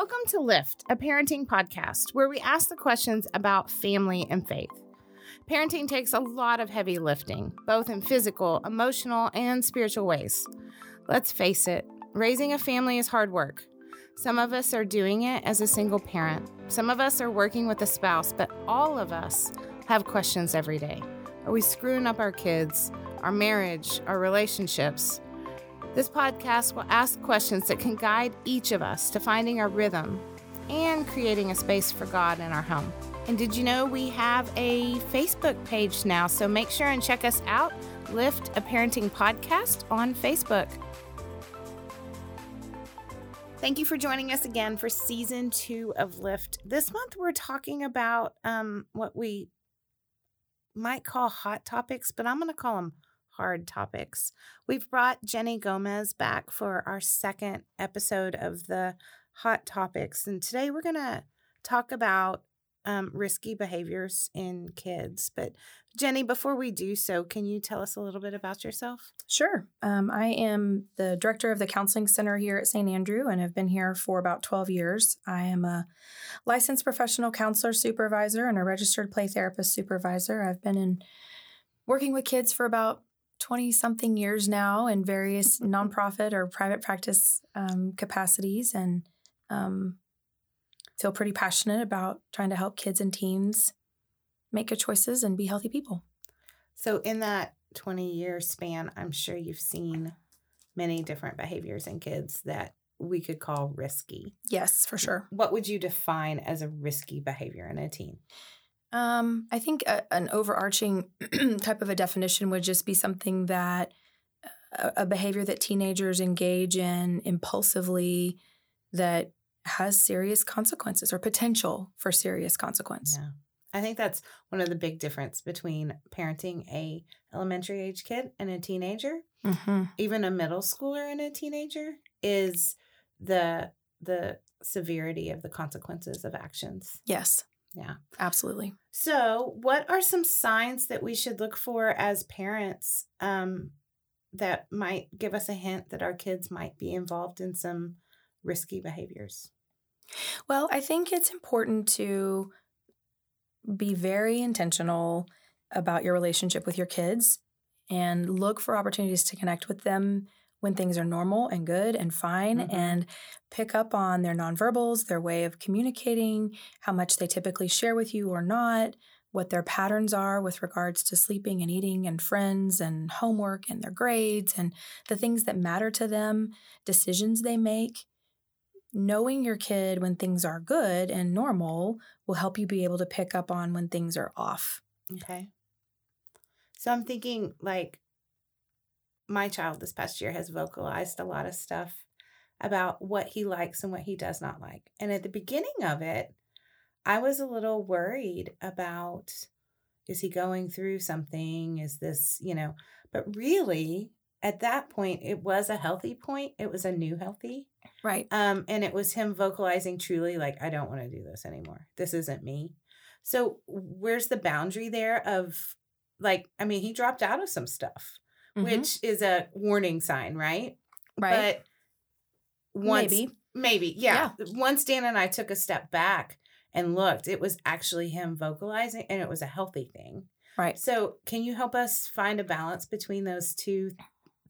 Welcome to Lift, a parenting podcast where we ask the questions about family and faith. Parenting takes a lot of heavy lifting, both in physical, emotional, and spiritual ways. Let's face it, raising a family is hard work. Some of us are doing it as a single parent. Some of us are working with a spouse, but all of us have questions every day. Are we screwing up our kids, our marriage, our relationships? This podcast will ask questions that can guide each of us to finding our rhythm and creating a space for God in our home. And did you know we have a Facebook page now? So make sure and check us out, Lift a Parenting Podcast on Facebook. Thank you for joining us again for season two of Lift. This month we're talking about um, what we might call hot topics, but I'm going to call them hard topics. We've brought Jenny Gomez back for our second episode of the hot topics. And today we're going to talk about um, risky behaviors in kids. But Jenny, before we do so, can you tell us a little bit about yourself? Sure. Um, I am the director of the Counseling Center here at St. Andrew and have been here for about 12 years. I am a licensed professional counselor supervisor and a registered play therapist supervisor. I've been in working with kids for about 20 something years now in various nonprofit or private practice um, capacities and um, feel pretty passionate about trying to help kids and teens make good choices and be healthy people. So, in that 20 year span, I'm sure you've seen many different behaviors in kids that we could call risky. Yes, for sure. What would you define as a risky behavior in a teen? Um, I think a, an overarching type of a definition would just be something that a, a behavior that teenagers engage in impulsively that has serious consequences or potential for serious consequence. Yeah. I think that's one of the big difference between parenting a elementary age kid and a teenager, mm-hmm. even a middle schooler and a teenager, is the the severity of the consequences of actions. Yes. Yeah. Absolutely. So, what are some signs that we should look for as parents um, that might give us a hint that our kids might be involved in some risky behaviors? Well, I think it's important to be very intentional about your relationship with your kids and look for opportunities to connect with them when things are normal and good and fine mm-hmm. and pick up on their nonverbals, their way of communicating, how much they typically share with you or not, what their patterns are with regards to sleeping and eating and friends and homework and their grades and the things that matter to them, decisions they make knowing your kid when things are good and normal will help you be able to pick up on when things are off. Okay. So I'm thinking like my child this past year has vocalized a lot of stuff about what he likes and what he does not like. And at the beginning of it, I was a little worried about is he going through something? Is this, you know, but really at that point it was a healthy point. It was a new healthy. Right. Um, and it was him vocalizing truly like, I don't want to do this anymore. This isn't me. So where's the boundary there of like, I mean, he dropped out of some stuff, mm-hmm. which is a warning sign, right? Right. But once maybe, maybe, yeah. yeah. Once Dan and I took a step back and looked, it was actually him vocalizing and it was a healthy thing. Right. So can you help us find a balance between those two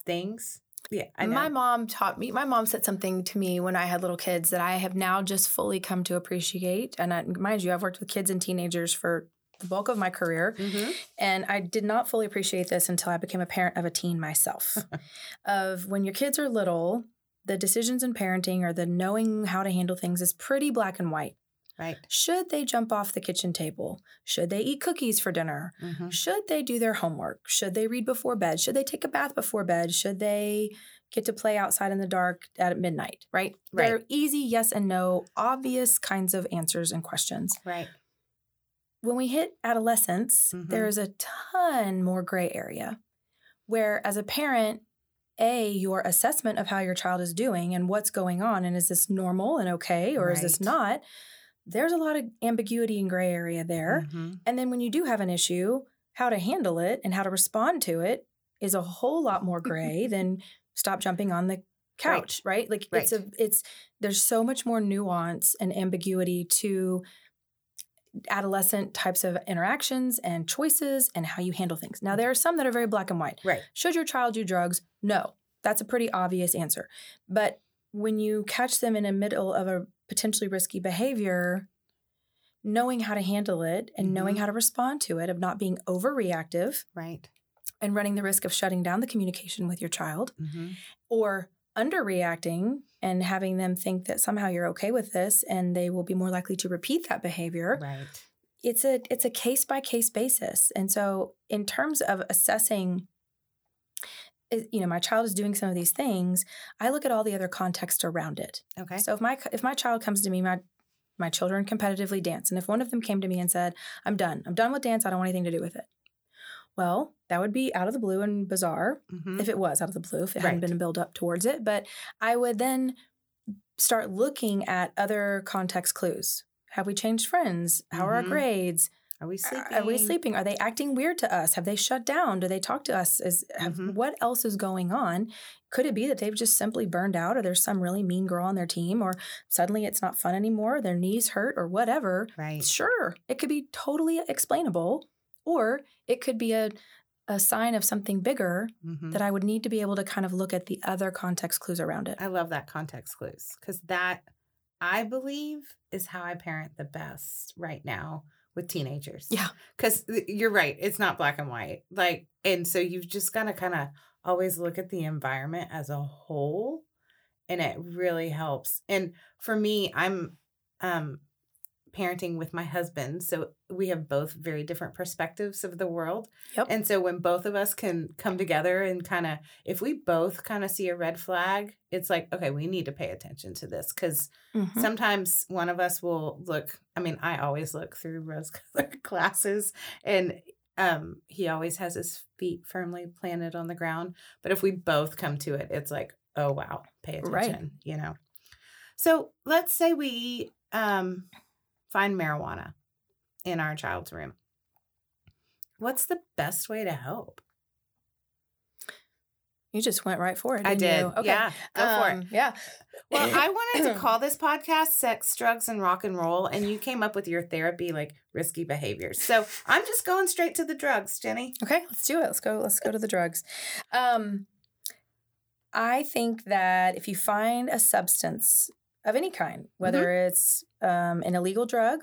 things? Yeah, And my mom taught me. My mom said something to me when I had little kids that I have now just fully come to appreciate. And I, mind you, I've worked with kids and teenagers for the bulk of my career, mm-hmm. and I did not fully appreciate this until I became a parent of a teen myself. of when your kids are little, the decisions in parenting or the knowing how to handle things is pretty black and white. Right. Should they jump off the kitchen table? Should they eat cookies for dinner? Mm-hmm. Should they do their homework? Should they read before bed? Should they take a bath before bed? Should they get to play outside in the dark at midnight? Right. right. They're easy yes and no, obvious kinds of answers and questions. Right. When we hit adolescence, mm-hmm. there is a ton more gray area where, as a parent, a your assessment of how your child is doing and what's going on and is this normal and okay or right. is this not there's a lot of ambiguity and gray area there. Mm-hmm. And then when you do have an issue, how to handle it and how to respond to it is a whole lot more gray than stop jumping on the couch, right? Like it's a it's there's so much more nuance and ambiguity to adolescent types of interactions and choices and how you handle things. Now there are some that are very black and white. Right. Should your child do drugs? No. That's a pretty obvious answer. But when you catch them in the middle of a potentially risky behavior, knowing how to handle it and knowing Mhm. how to respond to it, of not being overreactive Right. and running the risk of shutting down the communication with your child Mm-hmm. or underreacting and having them think that somehow you're okay with this and they will be more likely to repeat that behavior Right. it's a it's a case by case basis. And so in terms of assessing eh, you know my child is doing some of these things i look at all the other context around it. Okay. so if my if my child comes to me my my children competitively dance and if one of them came to me and said i'm done. I'm done with dance. I don't want anything to do with it well that would be out of the blue and bizarre mm-hmm. if it was out of the blue, if it hadn't Right. been a build up towards it. But I would then start looking at other context clues. Have we changed friends? How are our Mhm. grades? Are we sleeping? Are we sleeping? Are they acting weird to us? Have they shut down? Do they talk to us? Is have, Mhm. what else is going on? Could it be that they've just simply burned out, or there's some really mean girl on their team, or suddenly it's not fun anymore? Their knees hurt, or whatever. Right. Sure, it could be totally explainable, or it could be a a sign of something bigger Mm-hmm. that I would need to be able to kind of look at the other context clues around it. I love that context clues because that I believe is how I parent the best right now with teenagers. Yeah. Because you're right. It's not black and white. Like, and so you've just got to kind of always look at the environment as a whole. And it really helps. And for me, I'm um parenting with my husband. So we have both very different perspectives of the world. Yep. And so when both of us can come together and kind of, if we both kind of see a red flag, it's like, okay, we need to pay attention to this because Mhm. sometimes one of us will look. I mean, I always look through rose colored glasses and um, he always has his feet firmly planted on the ground. But if we both come to it, it's like, oh, wow, pay attention, Right. you know? So let's say we um, find marijuana in our child's room. What's the best way to help? You just went right for it. I did. You? Okay. Yeah, go for it. Um, Yeah. Well, I wanted to call this podcast Sex, Drugs, and Rock and Roll, and you came up with your therapy like risky behaviors. So I'm just going straight to the drugs, Jenny. Okay, let's do it. Let's go. Let's go to the drugs. Um, I think that if you find a substance of any kind, whether Mm-hmm. it's um, an illegal drug,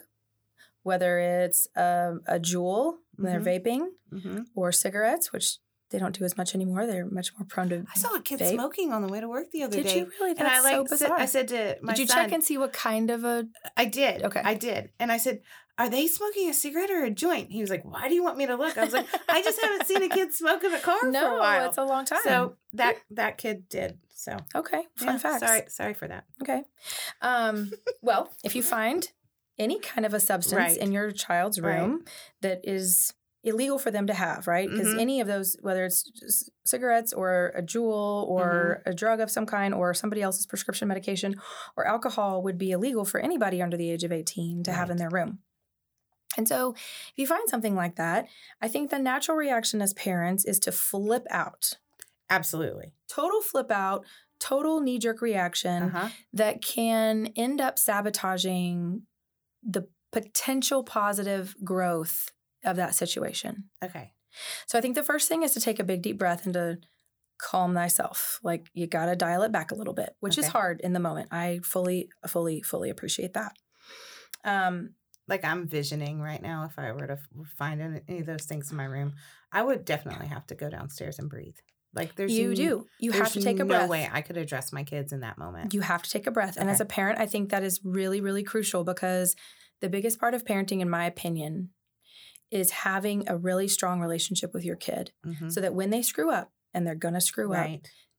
whether it's um, a Juul, when Mm-hmm. they're vaping, hmm or cigarettes, which they don't do as much anymore. They're much more prone to. I saw a kid vape. smoking on the way to work the other Did day. Did you really? And I That's like so said, bizarre. I said to my Did you son, check and see what kind of a? I did. Okay. I did. And I said, Are they smoking a cigarette or a joint? He was like, Why do you want me to look? I was like, I just haven't seen a kid smoke in a car for a No, while. it's a long time. So that that kid did. So okay, fun yeah, facts. Sorry, sorry for that. Okay. Um, well, if you find any kind of a substance Right. in your child's Right. room that is illegal for them to have, right? Because Mhm. any of those, whether it's cigarettes or a Juul or Mm-hmm. a drug of some kind or somebody else's prescription medication or alcohol would be illegal for anybody under the age of 18 to have in their room. And so, if you find something like that, I think the natural reaction as parents is to flip out. Absolutely. Total flip out, total knee jerk reaction Uh-huh. that can end up sabotaging the potential positive growth of that situation. Okay. So I think the first thing is to take a big deep breath and to calm thyself. Like you got to dial it back a little bit, which is hard in the moment. I fully fully fully appreciate that. Um Like I'm visioning right now. If I were to find any, any of those things in my room, I would definitely have to go downstairs and breathe. Like there's you do. You have to take a no breath. No way I could address my kids in that moment. You have to take a breath. And as a parent, I think that is really, really crucial because the biggest part of parenting, in my opinion, is having a really strong relationship with your kid Mhm. so that when they screw up, and they're going to screw up,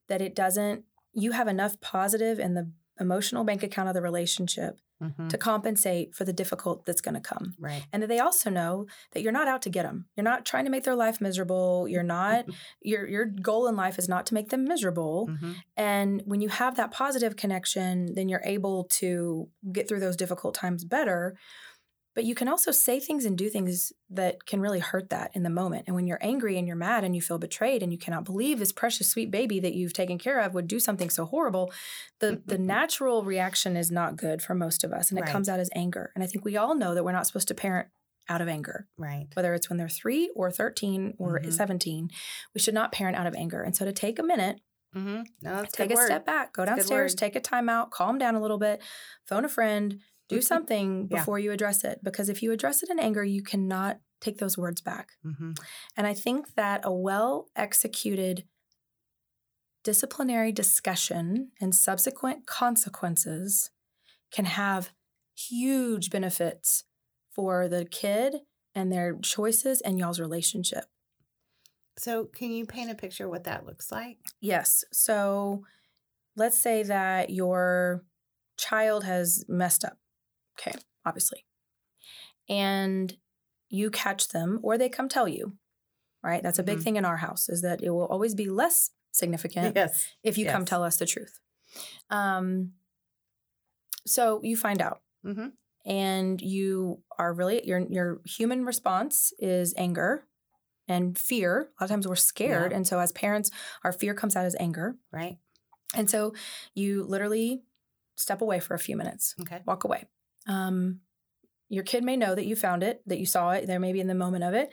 that it doesn't, you have enough positive in the emotional bank account of the relationship Mhm. to compensate for the difficult that's going to come. Right. And that they also know that you're not out to get them. You're not trying to make their life miserable. You're not, your, your goal in life is not to make them miserable. Mhm. And when you have that positive connection, then you're able to get through those difficult times better But you can also say things and do things that can really hurt that in the moment. And when you're angry and you're mad and you feel betrayed and you cannot believe this precious sweet baby that you've taken care of would do something so horrible, the the natural reaction is not good for most of us and it Right. comes out as anger. And I think we all know that we're not supposed to parent out of anger Right. whether it's when they're three or 13 or Mhm. 17, we should not parent out of anger. And so to take a minute, Mm-hmm. No, take a word. step back, go That's downstairs, take a time out, calm down a little bit, phone a friend, do something Yeah. before you address it. Because if you address it in anger, you cannot take those words back. Mm-hmm. And I think that a well executed disciplinary discussion and subsequent consequences can have huge benefits for the kid and their choices and y'all's relationship. So, can you paint a picture what that looks like? Yes. So let's say that your child has messed up. Okay, obviously. And you catch them or they come tell you, right? That's a big Mhm. thing in our house is that it will always be less significant Yes. if you come tell us the truth. Um so you find out Mm-hmm. and you are really your your human response is anger and fear. A lot of times we're scared, Yeah. and so as parents, our fear comes out as anger, Right. and so you literally step away for a few minutes, Okay. walk away. Um, your kid may know that you found it, that you saw it. there may be in the moment of it,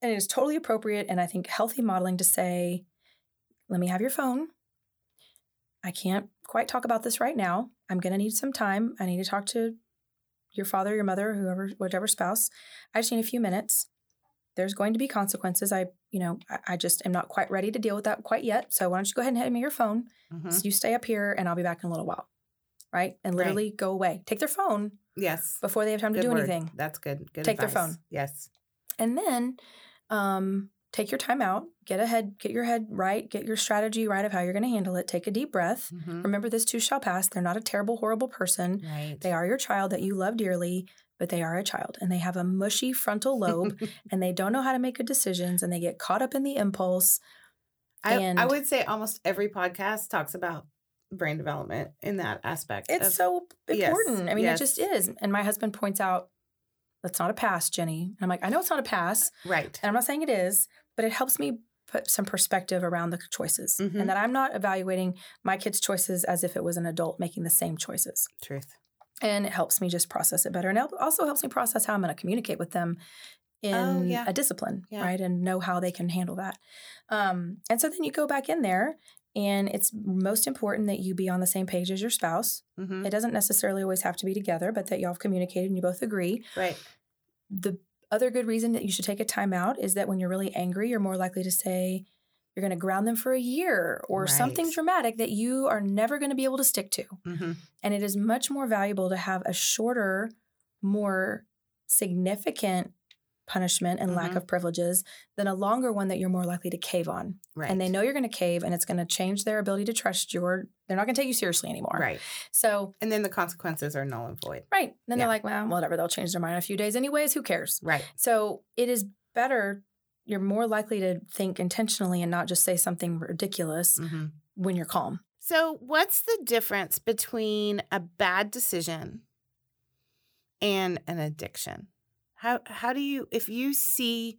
and it is totally appropriate and I think healthy modeling to say, "Let me have your phone. I can't quite talk about this right now. I'm going to need some time. I need to talk to your father, your mother, whoever, whichever spouse. I just need a few minutes. There's going to be consequences. I, you know, I, I just am not quite ready to deal with that quite yet. So why don't you go ahead and hand me your phone? Mm-hmm. So you stay up here and I'll be back in a little while. Right. And Right. literally go away. Take their phone Yes. before they have time to do word. anything. That's good. Good. Take their phone. Yes. And then um, take your time out, get ahead, get your head right, get your strategy right of how you're going to handle it. Take a deep breath. Mm-hmm. Remember, this too shall pass. They're not a terrible, horrible person. Right. They are your child that you love dearly, but they are a child and they have a mushy frontal lobe and they don't know how to make good decisions and they get caught up in the impulse. I, I would say almost every podcast talks about brain development in that aspect. It's of- so yes, important. I mean, yes. it just is. And my husband points out, that's not a pass, Jenny. And I'm like, I know it's not a pass. right. And I'm not saying it is, but it helps me put some perspective around the choices Mhm. and that I'm not evaluating my kids' choices as if it was an adult making the same choices. Truth. And it helps me just process it better. And it also helps me process how I'm going to communicate with them in Oh, yeah. a discipline, Yeah. right? And know how they can handle that. Um, and so then you go back in there, and it's most important that you be on the same page as your spouse. Mm-hmm. It doesn't necessarily always have to be together, but that y'all have communicated and you both agree. Right. The other good reason that you should take a time out is that when you're really angry, you're more likely to say you're going to ground them for a year or something dramatic that you are never going to be able to stick to. Mm-hmm. And it is much more valuable to have a shorter, more significant punishment and lack Mhm. of privileges than a longer one that you're more likely to cave on. Right. And they know you're going to cave and it's going to change their ability to trust your they're not going to take you seriously anymore. Right. So, And then the consequences are null and void. right. Then Yeah. they're like, well, whatever, they'll change their mind in a few days anyways, who cares? Right. So, it is better you're more likely to think intentionally and not just say something ridiculous Mm-hmm. when you're calm. So, what's the difference between a bad decision and an addiction? How how do you if you see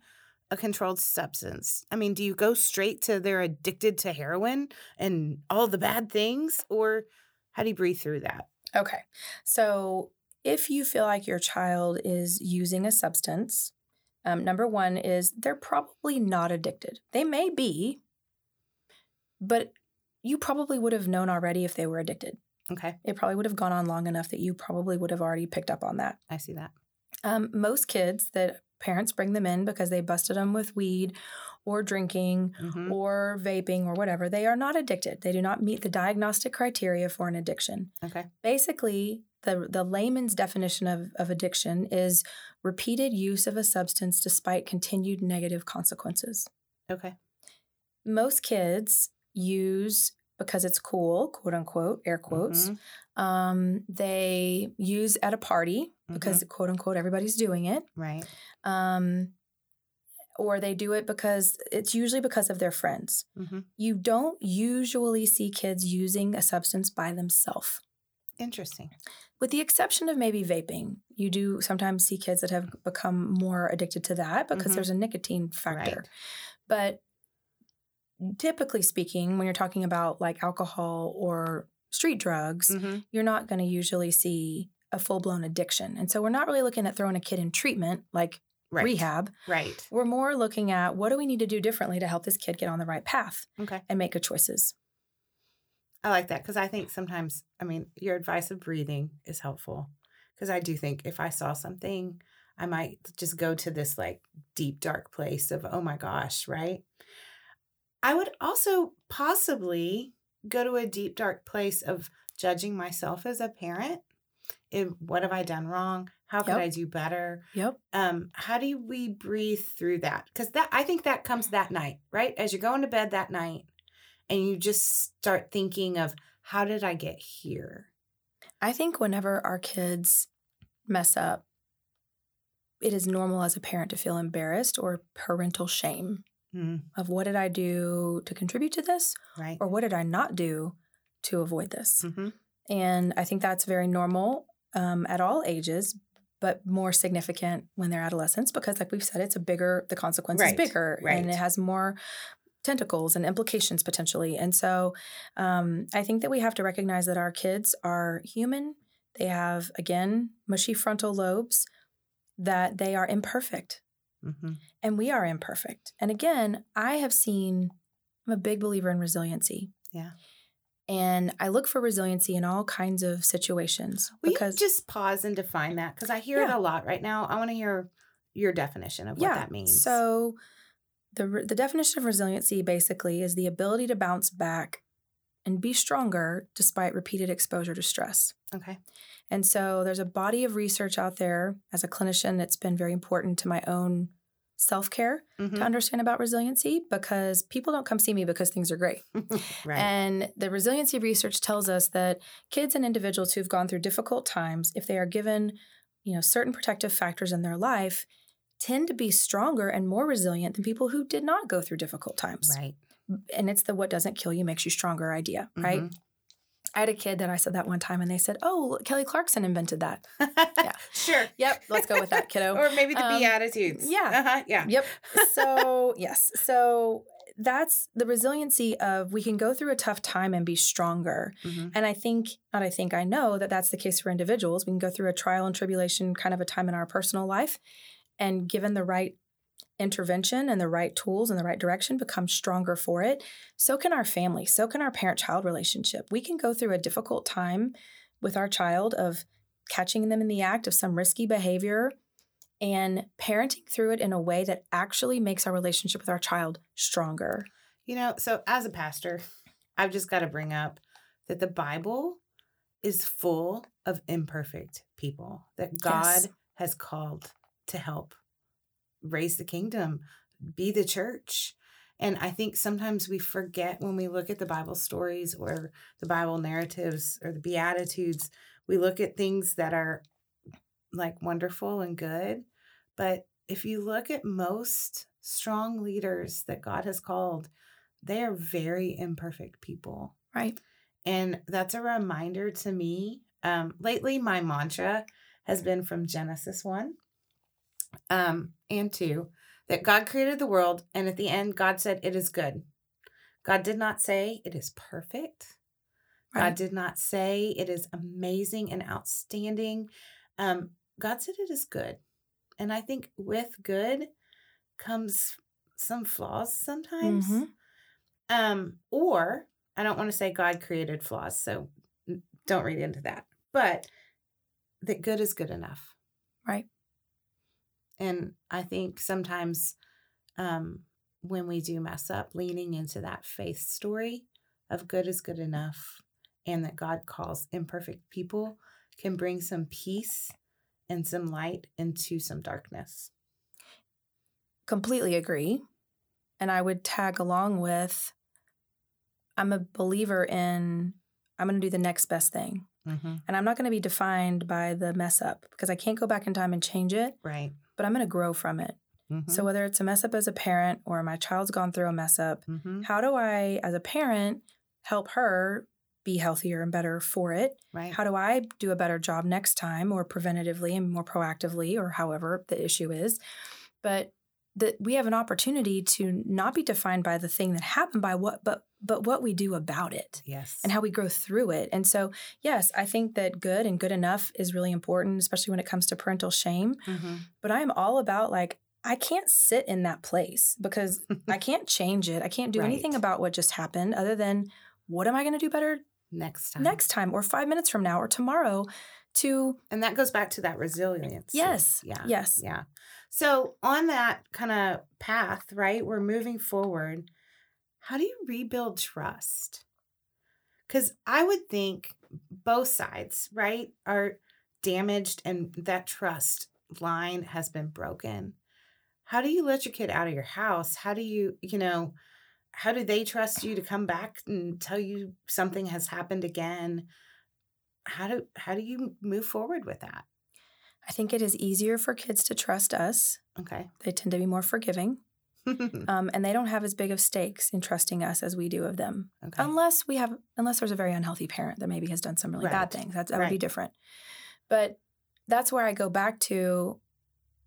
a controlled substance? I mean, do you go straight to they're addicted to heroin and all the bad things or how do you breathe through that? Okay. So if you feel like your child is using a substance, um, number one is they're probably not addicted. They may be, but you probably would have known already if they were addicted. Okay, It probably would have gone on long enough that you probably would have already picked up on that. I see that. Um, most kids that parents bring them in because they busted them with weed or drinking Mhm. or vaping or whatever, they are not addicted. They do not meet the diagnostic criteria for an addiction Okay. basically the the layman's definition of, of addiction is repeated use of a substance despite continued negative consequences Okay. most kids use because it's cool quote unquote air quotes Mhm. um, they use at a party because quote unquote everybody's doing it Right. um, or they do it because it's usually because of their friends hmm you don't usually see kids using a substance by themselves Interesting. With the exception of maybe vaping, you do sometimes see kids that have become more addicted to that because Mhm. there's a nicotine factor. Right. But typically speaking, when you're talking about like alcohol or street drugs, hmm you're not going to usually see a full blown addiction. And so we're not really looking at throwing a kid in treatment like Right. rehab. Right. We're more looking at what do we need to do differently to help this kid get on the right path Okay. and make good choices. I like that because I think sometimes, I mean, your advice of breathing is helpful because I do think if I saw something, I might just go to this like deep, dark place of, oh my gosh, right? I would also possibly go to a deep, dark place of judging myself as a parent. If, what have I done wrong? How could Yep. I do better? Yep. um how do we breathe through that because that i think that comes that night right as you're going to bed that night and you just start thinking of how did i get here I think whenever our kids mess up, it is normal as a parent to feel embarrassed or parental shame Mm, of what did I do to contribute to this right or what did I not do to avoid this. hmm And I think that's very normal um, at all ages, but more significant when they're adolescents because, like we've said, it's a bigger, the consequence Right, is bigger and it has more tentacles and implications potentially. And so um, I think that we have to recognize that our kids are human. They have, again, mushy frontal lobes, that they are imperfect hmm and we are imperfect. And again, I have seen, I'm a big believer in resiliency. Yeah. And I look for resiliency in all kinds of situations will because you just pause and define that? Because i hear it a lot right now. I want to hear your definition of what yeah, that means. So the the definition of resiliency basically is the ability to bounce back and be stronger despite repeated exposure to stress. okay. And so there's a body of research out there. As a clinician that's been very important to my own self-care Mhm. to understand about resiliency because people don't come see me because things are great. right And the resiliency research tells us that kids and individuals who've gone through difficult times, if they are given, you know, certain protective factors in their life, tend to be stronger and more resilient than people who did not go through difficult times. right And it's the what doesn't kill you makes you stronger idea, right? I had a kid that I said that one time and they said, "Oh, Kelly Clarkson invented that." Yeah. sure Yep, let's go with that, kiddo. or maybe the Um, beatitudes yeah. uh-huh. yeah Yep. So, yes. So that's the resiliency of we can go through a tough time and be stronger. Mhm. And I think, not I think, I know that that's the case for individuals. We can go through a trial and tribulation kind of a time in our personal life. And given the right intervention and the right tools and the right direction, become stronger for it. So can our family. So can our parent child relationship. We can go through a difficult time with our child of catching them in the act of some risky behavior and parenting through it in a way that actually makes our relationship with our child stronger. You know, so as a pastor, I've just got to bring up that the Bible is full of imperfect people that God Yes. has called to help raise the kingdom, be the church. And I think sometimes we forget when we look at the Bible stories or the Bible narratives or the Beatitudes, we look at things that are like wonderful and good. But if you look at most strong leaders that God has called, they are very imperfect people. Right. And that's a reminder to me. Um, lately, my mantra has been from Genesis 1 um, and 2 that God created the world, and at the end, God said, It is good. God did not say it is perfect. God did not say it is amazing and outstanding. Um, God said it is good. And I think with good comes some flaws sometimes. Mhm. Um, or I don't want to say God created flaws, so don't read into that. But that good is good enough. Right. And I think sometimes um, when we do mess up, leaning into that faith story of good is good enough and that God calls imperfect people can bring some peace and some light into some darkness. completely agree. And I would tag along with I'm a believer in I'm going to do the next best thing. Mm-hmm. And I'm not going to be defined by the mess up because I can't go back in time and change it, Right. But I'm going to grow from it. Mm-hmm. So whether it's a mess up as a parent or my child's gone through a mess up, mm-hmm. how do I, as a parent, help her be healthier and better for it? Right. How do I do a better job next time or preventatively and more proactively or however the issue is? But that we have an opportunity to not be defined by the thing that happened by what but but what we do about it yes. and how we grow through it. And so, yes, I think that good and good enough is really important, especially when it comes to parental shame. Mhm. But I'm all about like, I can't sit in that place because I can't change it. I can't do anything about what just happened other than what am I going to do better next time. next time or five minutes from now or tomorrow to, And that goes back to that resilience. yes, Yeah. yes. Yeah. So on that kind of path, right? We're moving forward. How do you rebuild trust? Because I would think both sides, right, are damaged and that trust line has been broken. How do you let your kid out of your house? How do you, you know, how do they trust you to come back and tell you something has happened again? How do how do you move forward with that? I think it is easier for kids to trust us. Okay. They tend to be more forgiving. Um, and they don't have as big of stakes in trusting us as we do of them. okay. unless we have unless there's a very unhealthy parent that maybe has done some really Right. bad things that's that would be different but that's where i go back to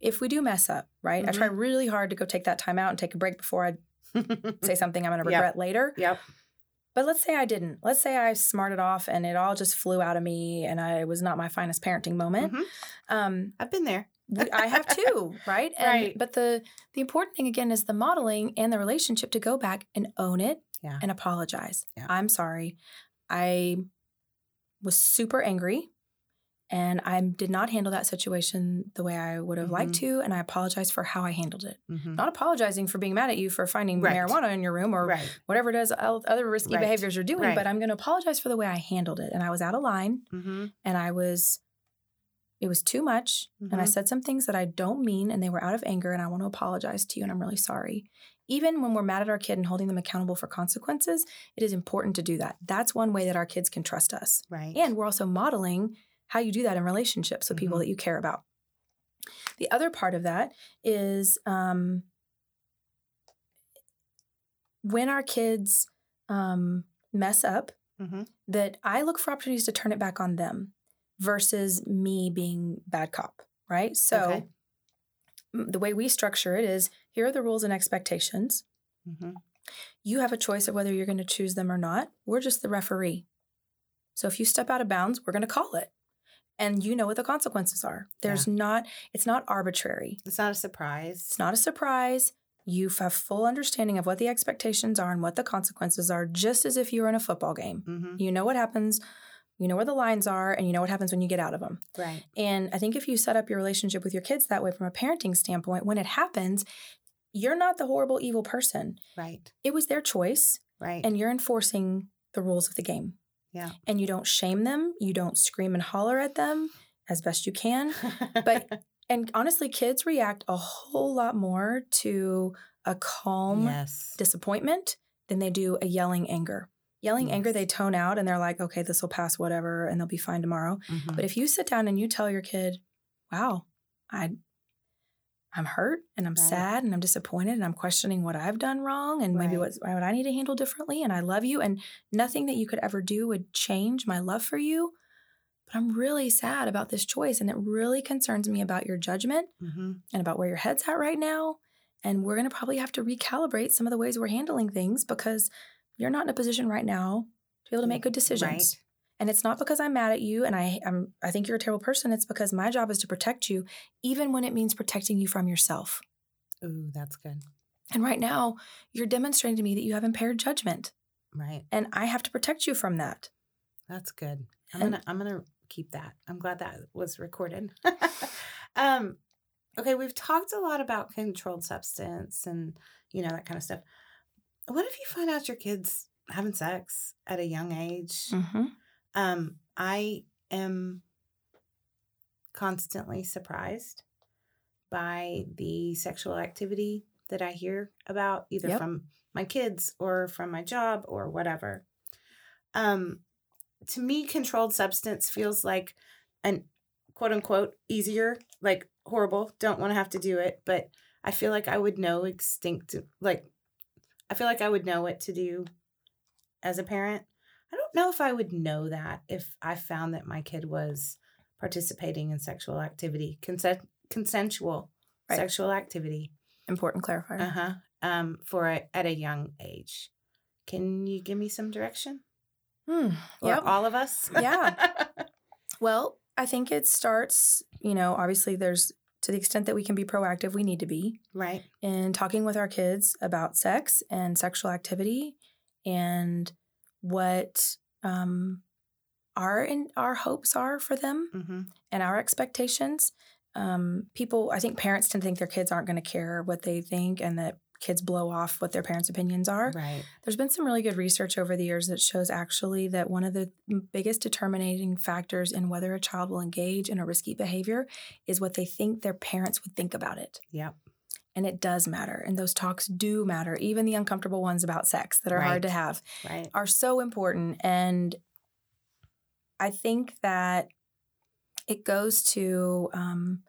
if we do mess up right i try Mm-hmm. really hard to go take that time out and take a break before i say something i'm going to Yep. regret later Yep. But let's say i didn't let's say i smarted off and it all just flew out of me and i was not my finest parenting moment Mhm. um I've been there. we, I have too, right? And, Right. But the the important thing again is the modeling and the relationship to go back and own it Yeah. and apologize. Yeah. I'm sorry. I was super angry and I did not handle that situation the way I would have liked Mm-hmm. to and I apologize for how I handled it. Mhm. Not apologizing for being mad at you for finding Right. marijuana in your room or Right. whatever it is other risky Right. behaviors you're doing, but I'm going to apologize for the way I handled it and I was out of line Mm-hmm. and I was it was too much and I Mhm. said some things that I don't mean and they were out of anger and I want to apologize to you and I'm really sorry. Even when we're mad at our kid and holding them accountable for consequences, it is important to do that. That's one way that our kids can trust us. Right. And we're also modeling how you do that in relationships with people Mhm. that you care about. The other part of that is um, when our kids um, mess up, Mhm. that I look for opportunities to turn it back on them versus me being bad cop, right? So Okay. the way we structure it is here are the rules and expectations. Mhm. You have a choice of whether you're going to choose them or not. We're just the referee. So if you step out of bounds, we're going to call it. And you know what the consequences are. There's not, it's not arbitrary. It's not a surprise. It's not a surprise. You have full understanding of what the expectations are and what the consequences are, just as if you were in a football game. Mm-hmm. You know what happens, you know where the lines are, and you know what happens when you get out of them. Right. And I think if you set up your relationship with your kids that way from a parenting standpoint, when it happens, you're not the horrible, evil person. Right. It was their choice, Right. and you're enforcing the rules of the game. Yeah. And you don't shame them, you don't scream and holler at them as best you can. But and honestly, kids react a whole lot more to a calm yes. disappointment than they do a yelling anger. Yelling anger, they tone out and they're like, okay, this will pass, whatever, and they'll be fine tomorrow. Mhm. But if you sit down and you tell your kid, wow, I I'm hurt and I'm Right. sad and I'm disappointed and I'm questioning what I've done wrong and maybe what, what I need to handle differently and I love you and nothing that you could ever do would change my love for you. But I'm really sad about this choice and it really concerns me about your judgment Mhm. and about where your head's at right now. And we're going to probably have to recalibrate some of the ways we're handling things because you're not in a position right now to be able to make good decisions. Right. And it's not because I'm mad at you and I I'm I think you're a terrible person. It's because my job is to protect you, even when it means protecting you from yourself. Ooh, that's good. And right now, you're demonstrating to me that you have impaired judgment. Right. And I have to protect you from that. That's good. I'm And- gonna I'm gonna keep that. I'm glad that was recorded. um, okay, we've talked a lot about controlled substance and you know that kind of stuff. What if you find out your kids having sex at a young age? Mm-hmm. Um, I am constantly surprised by the sexual activity that I hear about, either Yep. from my kids or from my job or whatever. Um, to me, controlled substance feels like an quote unquote easier, like horrible, don't want to have to do it, but I feel like I would know extinct, like, I feel like I would know what to do as a parent. I don't don't know if I would know that if I found that my kid was participating in sexual activity, consent, consensual Right. sexual activity, Important clarifier. uh huh, um, for a, at a young age. Can you give me some direction, Hmm. or Yep. all of us? Yeah. Well, I think it starts, you know, obviously there's to the extent that we can be proactive, we need to be right. in talking with our kids about sex and sexual activity and what um, our in, our hopes are for them Mm-hmm. and our expectations. Um, people, I think parents tend to think their kids aren't going to care what they think and that kids blow off what their parents' opinions are. Right. There's been some really good research over the years that shows actually that one of the biggest determining factors in whether a child will engage in a risky behavior is what they think their parents would think about it. Yep. And it does matter. And those talks do matter. Even the uncomfortable ones about sex that are hard to have Right. are so important. And I think that it goes to um,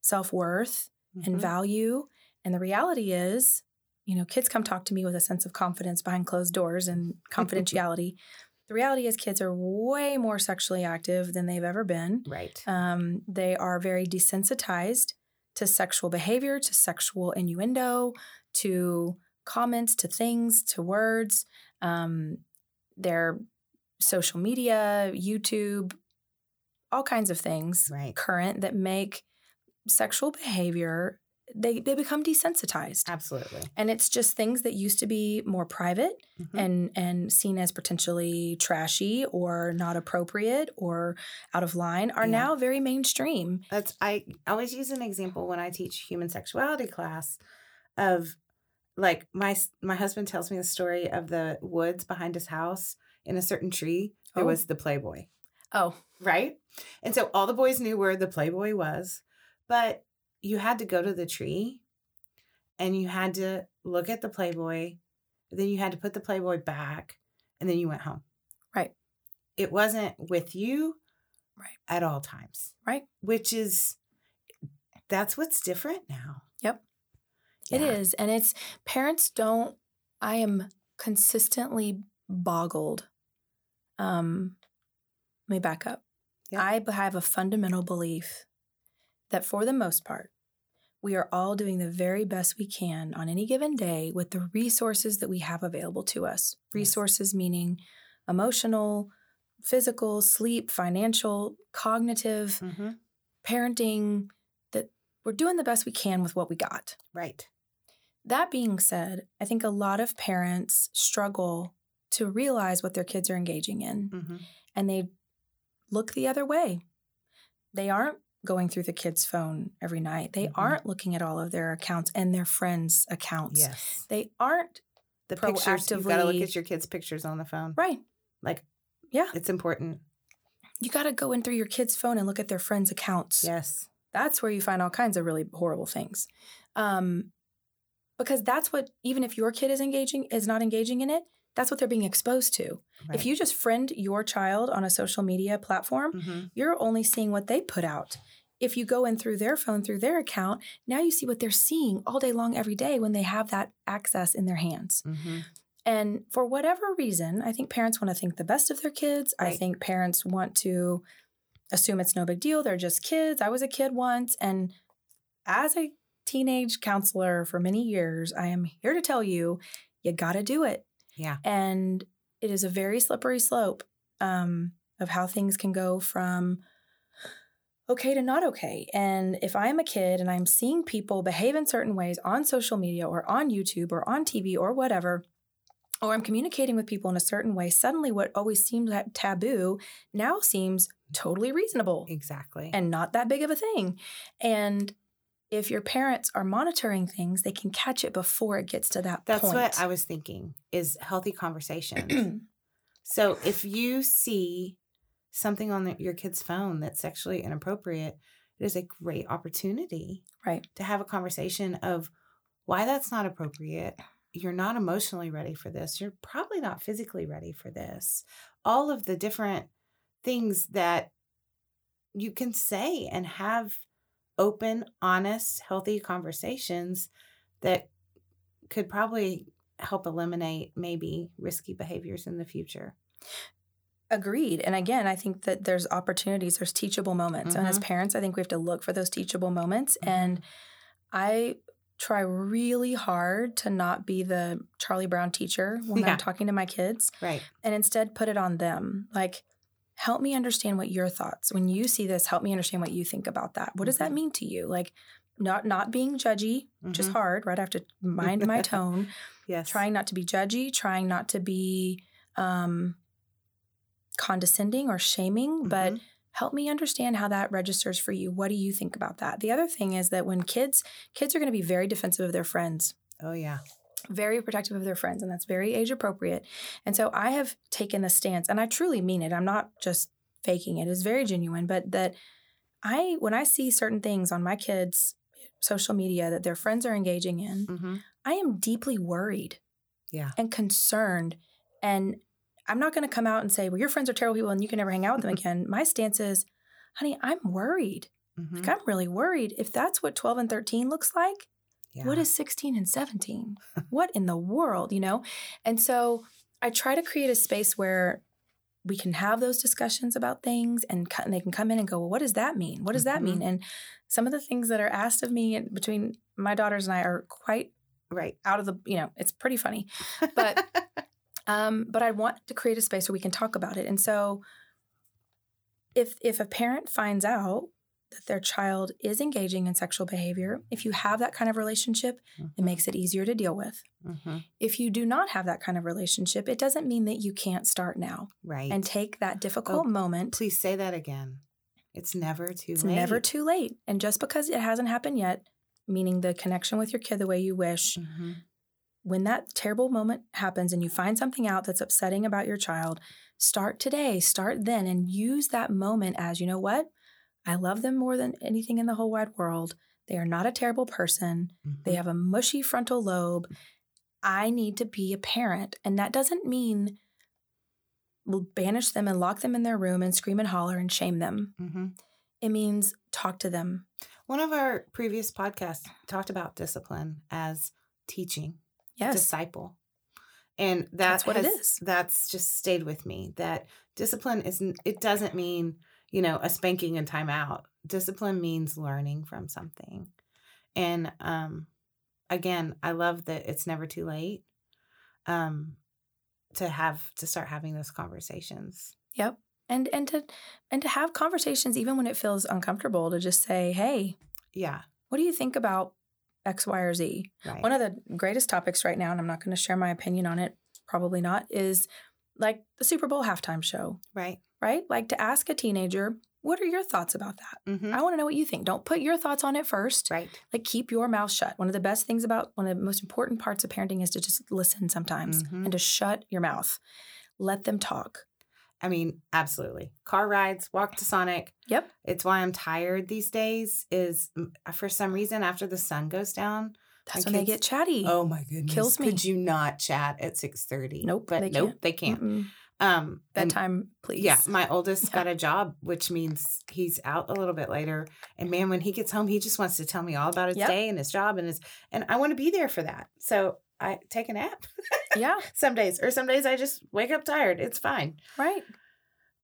self worth and value. And the reality is, you know, kids come talk to me with a sense of confidence behind closed doors and confidentiality. the reality is, kids are way more sexually active than they've ever been. Right. Um, they are very desensitized to sexual behavior, to sexual innuendo, to comments, to things, to words. Um, their social media, YouTube, all kinds of things Right. current that make sexual behavior they they become desensitized Absolutely. and it's just things that used to be more private Mhm. and and seen as potentially trashy or not appropriate or out of line are Yeah. now very mainstream That's I always use an example when I teach human sexuality class of like my my husband tells me the story of the woods behind his house in a certain tree there Oh. was the playboy oh right and so all the boys knew where the playboy was but you had to go to the tree and you had to look at the playboy then you had to put the playboy back and then you went home Right. it wasn't with you Right. at all times Right. which is that's what's different now Yep. It Yeah. is. And it's parents don't, I am consistently boggled. Um, let me back up. Yeah. I have a fundamental belief that for the most part, we are all doing the very best we can on any given day with the resources that we have available to us. Resources meaning emotional, physical, sleep, financial, cognitive, mm-hmm. parenting, that we're doing the best we can with what we got. right That being said, I think a lot of parents struggle to realize what their kids are engaging in mm-hmm. and they look the other way. They aren't going through the kid's phone every night. They Mhm. aren't looking at all of their accounts and their friends' accounts. yes They aren't the pictures you've got to look at your kids pictures on the phone right. like Yeah. it's important You got to go in through your kid's phone and look at their friends' accounts. yes that's where you find all kinds of really horrible things. Um, because that's what, even if your kid is engaging, is not engaging in it, that's what they're being exposed to. right. If you just friend your child on a social media platform, Mhm. you're only seeing what they put out. If you go in through their phone, through their account, now you see what they're seeing all day long, every day when they have that access in their hands. Mhm. And for whatever reason, I think parents want to think the best of their kids. I think parents want to assume it's no big deal. They're just kids. I was a kid once. And as a teenage counselor for many years, I am here to tell you, you got to do it. Yeah And it is a very slippery slope um, of how things can go from okay to not okay. And if I'm a kid and I'm seeing people behave in certain ways on social media or on YouTube or on TV or whatever, or I'm communicating with people in a certain way, suddenly what always seemed that taboo now seems totally reasonable exactly and not that big of a thing. And if your parents are monitoring things, they can catch it before it gets to that that's point. what i was thinking is healthy conversation. so if you see something on the, your kid's phone that's sexually inappropriate it is a great opportunity right. to have a conversation of why that's not appropriate. You're not emotionally ready for this. You're probably not physically ready for this. All of the different things that you can say and have open, honest, healthy conversations that could probably help eliminate maybe risky behaviors in the future. Agreed. And again, I think that there's opportunities, there's teachable moments. And as Mhm. parents, I think we have to look for those teachable moments. Mhm. And I try really hard to not be the Charlie Brown teacher when Yeah. I'm talking to my kids Right. and instead put it on them. Like, help me understand what your thoughts. When you see this, help me understand what you think about that. What does that Mhm. mean to you? Like, not not being judgy, which is Mhm. hard, right? I have to mind my tone Yes. trying not to be judgy, trying not to be um, condescending or shaming, but Mhm. help me understand how that registers for you. What do you think about that? The other thing is that when kids kids are going to be very defensive of their friends, Oh yeah. Very protective of their friends, and that's very age appropriate. And so I have taken the stance, and I truly mean it. I'm not just faking it. It's very genuine, but that I when I see certain things on my kids' social media that their friends are engaging in, hmm I am deeply worried Yeah. and concerned. And I'm not going to come out and say, well, your friends are terrible people and you can never hang out with them again. My stance is, honey, I'm worried. hmm Like, I'm really worried. If that's what 12 and 13 looks like, Yeah. what is 16 and 17? what in the world, you know? And so I try to create a space where we can have those discussions about things and, co- and they can come in and go, well, what does that mean? What does that Mhm. mean? And some of the things that are asked of me between my daughters and I are quite right? out of the, you know, it's pretty funny. But um, but I want to create a space where we can talk about it. And so if if a parent finds out that their child is engaging in sexual behavior, if you have that kind of relationship, it makes it easier to deal with. hmm If you do not have that kind of relationship, it doesn't mean that you can't start now right. and take that difficult Oh, moment. Please say that again. It's never too It's late. never too late. And just because it hasn't happened yet, meaning the connection with your kid the way you wish, Mhm. when that terrible moment happens and you find something out that's upsetting about your child, start today, start then, and use that moment as you know what? I love them more than anything in the whole wide world. They are not a terrible person. They Mhm. have a mushy frontal lobe. I need to be a parent. And that doesn't mean we'll banish them and lock them in their room and scream and holler and shame them. Mhm. It means talk to them. One of our previous podcasts talked about discipline as teaching, Yes. disciple. And that That's what it has- is. That's just stayed with me. That discipline isn't it doesn't mean, you know, a spanking and timeout. Discipline means learning from something. And um again, I love that it's never too late. Um to have to start having those conversations. Yep. And and to and to have conversations even when it feels uncomfortable to just say, "Hey, Yeah. what do you think about X, Y, or Z?" Right. One of the greatest topics right now, and I'm not going to share my opinion on it, probably not, is like the Super Bowl halftime show, right. Right? Like to ask a teenager, "What are your thoughts about that?" hmm I want to know what you think. Don't put your thoughts on it first. Right. Like keep your mouth shut. One of the best things about one of the most important parts of parenting is to just listen sometimes Mhm. and to shut your mouth. Let them talk. I mean, absolutely. Car rides, walk to Sonic. Yep. It's why I'm tired these days. Is mm, for some reason after the sun goes down. That's when they get chatty. Oh my goodness! Kills me. Could you not chat at six thirty? Nope, But they nope, can't. they can't. Mm-mm. Um, Bedtime, please. Yeah, my oldest Yeah. got a job, which means he's out a little bit later. And man, when he gets home, he just wants to tell me all about his Yep. day and his job and his. And I want to be there for that. So I take a nap Yeah. some days, or some days I just wake up tired. It's fine. Right.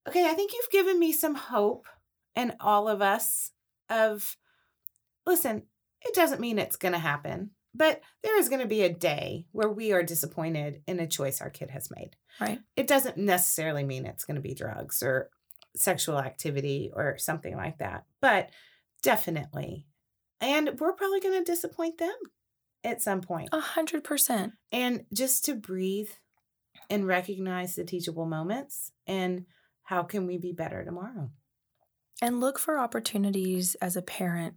Okay, I think you've given me some hope and all of us of listen, it doesn't mean it's going to happen, but there is going to be a day where we are disappointed in a choice our kid has made. Right. It doesn't necessarily mean it's going to be drugs or sexual activity or something like that, but definitely. And we're probably going to disappoint them at some point. A hundred percent. And just to breathe and recognize the teachable moments and how can we be better tomorrow? And look for opportunities as a parent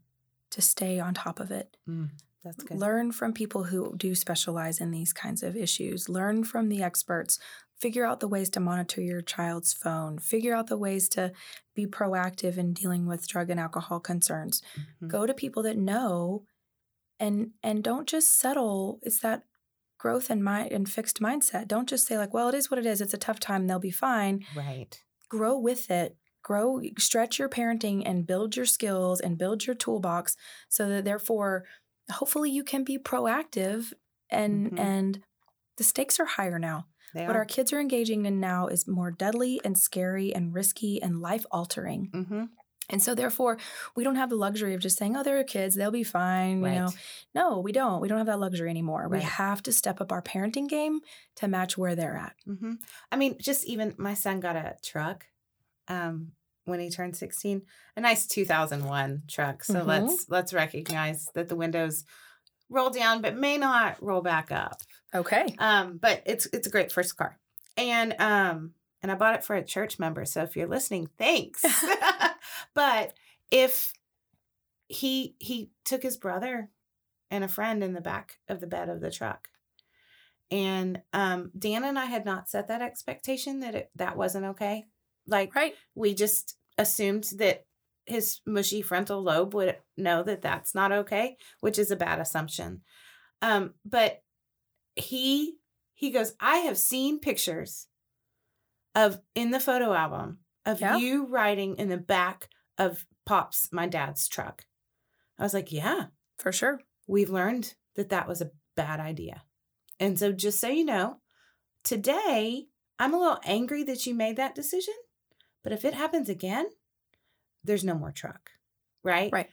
to stay on top of it. Mm. That's good. Learn from people who do specialize in these kinds of issues. Learn from the experts. Figure out the ways to monitor your child's phone. Figure out the ways to be proactive in dealing with drug and alcohol concerns. Mhm. Go to people that know and and don't just settle. It's that growth and mind and fixed mindset. Don't just say like, well, it is what it is. It's a tough time. They'll be fine. Right. grow with it grow stretch your parenting and build your skills and build your toolbox so that therefore hopefully you can be proactive and Mhm. and the stakes are higher now They What are. our kids are engaging in now is more deadly and scary and risky and life altering. mm-hmm. And so, therefore, we don't have the luxury of just saying, oh, they're kids, they'll be fine. Right. You know, no, we don't. We don't have that luxury anymore. We have to step up our parenting game to match where they're at. hmm I mean, just even my son got a truck um, when he turned 16, a nice 2001 truck. So Mhm. let's let's recognize that the windows roll down, but may not roll back up. Okay. Um, but it's it's a great first car, and um, and I bought it for a church member. So if you're listening, thanks. but if he he took his brother and a friend in the back of the bed of the truck. And um, Dan and I had not set that expectation that it, that wasn't okay. Like Right. we just assumed that his mushy frontal lobe would know that that's not okay, which is a bad assumption. Um, but he he goes, I have seen pictures of in the photo album of Yeah. you riding in the back of Pops, my dad's truck. I was like, yeah, For sure. we've learned that that was a bad idea. And so, just so you know, today I'm a little angry that you made that decision. But if it happens again, there's no more truck. Right. Right.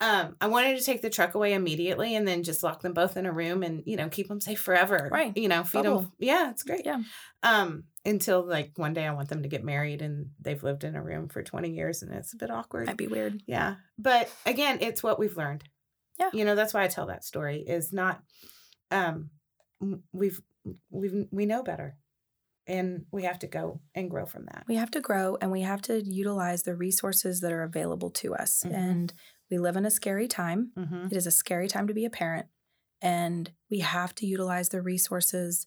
Um, I wanted to take the truck away immediately and then just lock them both in a room and you know keep them safe forever. Right. You know, feed Bubble. them. Yeah, it's great. Yeah. Um, until like one day I want them to get married and they've lived in a room for 20 years and it's a bit awkward. Might be weird. Yeah. But again, it's what we've learned. Yeah. You know, that's why I tell that story is not um we've we've we know better. And we have to go and grow from that. We have to grow and we have to utilize the resources that are available to us. Mhm. And we live in a scary time. Mm-hmm. It is a scary time to be a parent. And we have to utilize the resources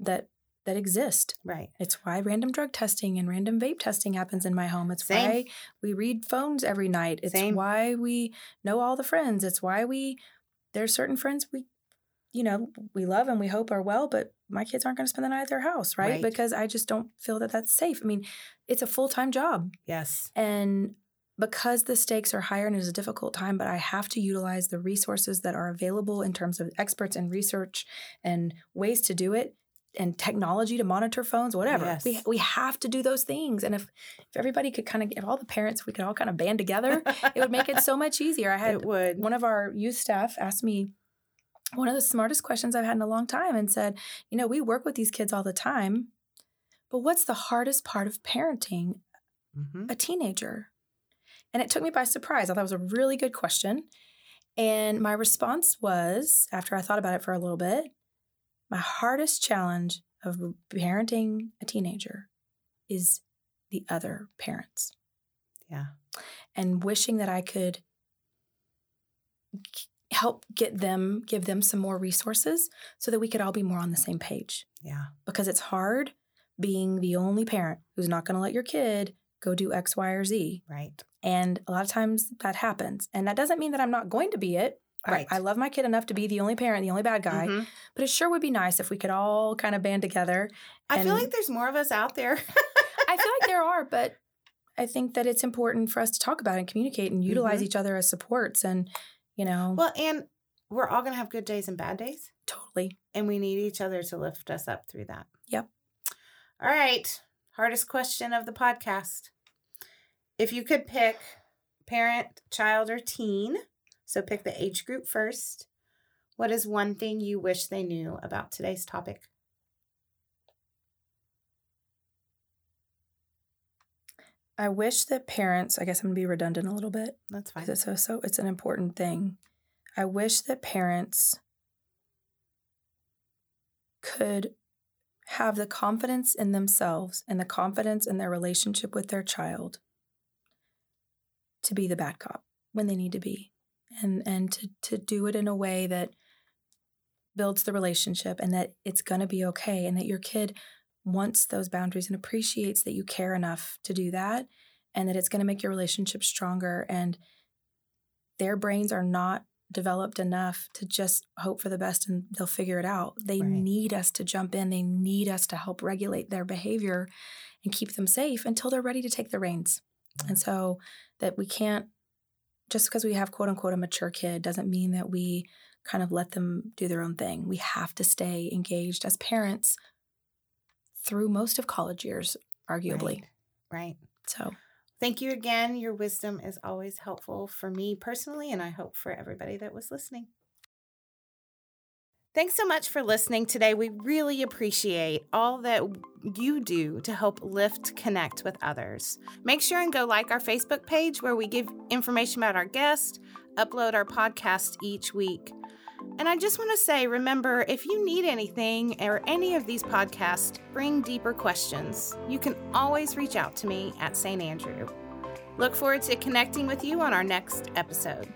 that that exist. Right. It's why random drug testing and random vape testing happens in my home. It's Same. why we read phones every night. It's Same. why we know all the friends. It's why we there's certain friends we you know, we love and we hope are well, but my kids aren't going to spend the night at their house, right? Right. Because I just don't feel that that's safe. I mean, it's a full-time job. Yes. And because the stakes are higher and it is a difficult time, but I have to utilize the resources that are available in terms of experts and research and ways to do it and technology to monitor phones, whatever. Yes. We we have to do those things. And if if everybody could kind of if all the parents we could all kind of band together, it would make it so much easier. I had it would. one of our youth staff asked me one of the smartest questions I've had in a long time and said, you know, we work with these kids all the time, but what's the hardest part of parenting Mhm. a teenager? And it took me by surprise. I thought it was a really good question. And my response was, after I thought about it for a little bit, my hardest challenge of parenting a teenager is the other parents. Yeah. And wishing that I could help get them, give them some more resources so that we could all be more on the same page Yeah. because it's hard being the only parent who's not going to let your kid go do X, Y, or Z. Right. And a lot of times that happens. And that doesn't mean that I'm not going to be it. I- Right. I, love my kid enough to be the only parent, the only bad guy. Mhm. But it sure would be nice if we could all kind of band together. I feel like there's more of us out there. I feel like there are, but I think that it's important for us to talk about and communicate and utilize Mhm. each other as supports. And, you know, well, and we're all gonna have good days and bad days. totally. And we need each other to lift us up through that. Yep. All right. Hardest question of the podcast. If you could pick parent, child, or teen, so pick the age group first, what is one thing you wish they knew about today's topic? I wish that parents, I guess I'm going to be redundant a little bit. That's fine. it's so, so it's an important thing. I wish that parents could have the confidence in themselves and the confidence in their relationship with their child to be the bad cop when they need to be and and to to do it in a way that builds the relationship and that it's going to be okay and that your kid wants those boundaries and appreciates that you care enough to do that and that it's going to make your relationship stronger and their brains are not developed enough to just hope for the best and they'll figure it out. They Right. need us to jump in. They need us to help regulate their behavior and keep them safe until they're ready to take the reins. And so that we can't just because we have quote unquote a mature kid doesn't mean that we kind of let them do their own thing. We have to stay engaged as parents through most of college years, arguably. Right. right. So thank you again. Your wisdom is always helpful for me personally, and I hope for everybody that was listening. Thanks so much for listening today. We really appreciate all that you do to help lift connect with others. Make sure and go like our Facebook page where we give information about our guests, upload our podcast each week. And I just want to say remember, if you need anything or any of these podcasts bring deeper questions, you can always reach out to me at St. Andrew. Look forward to connecting with you on our next episode.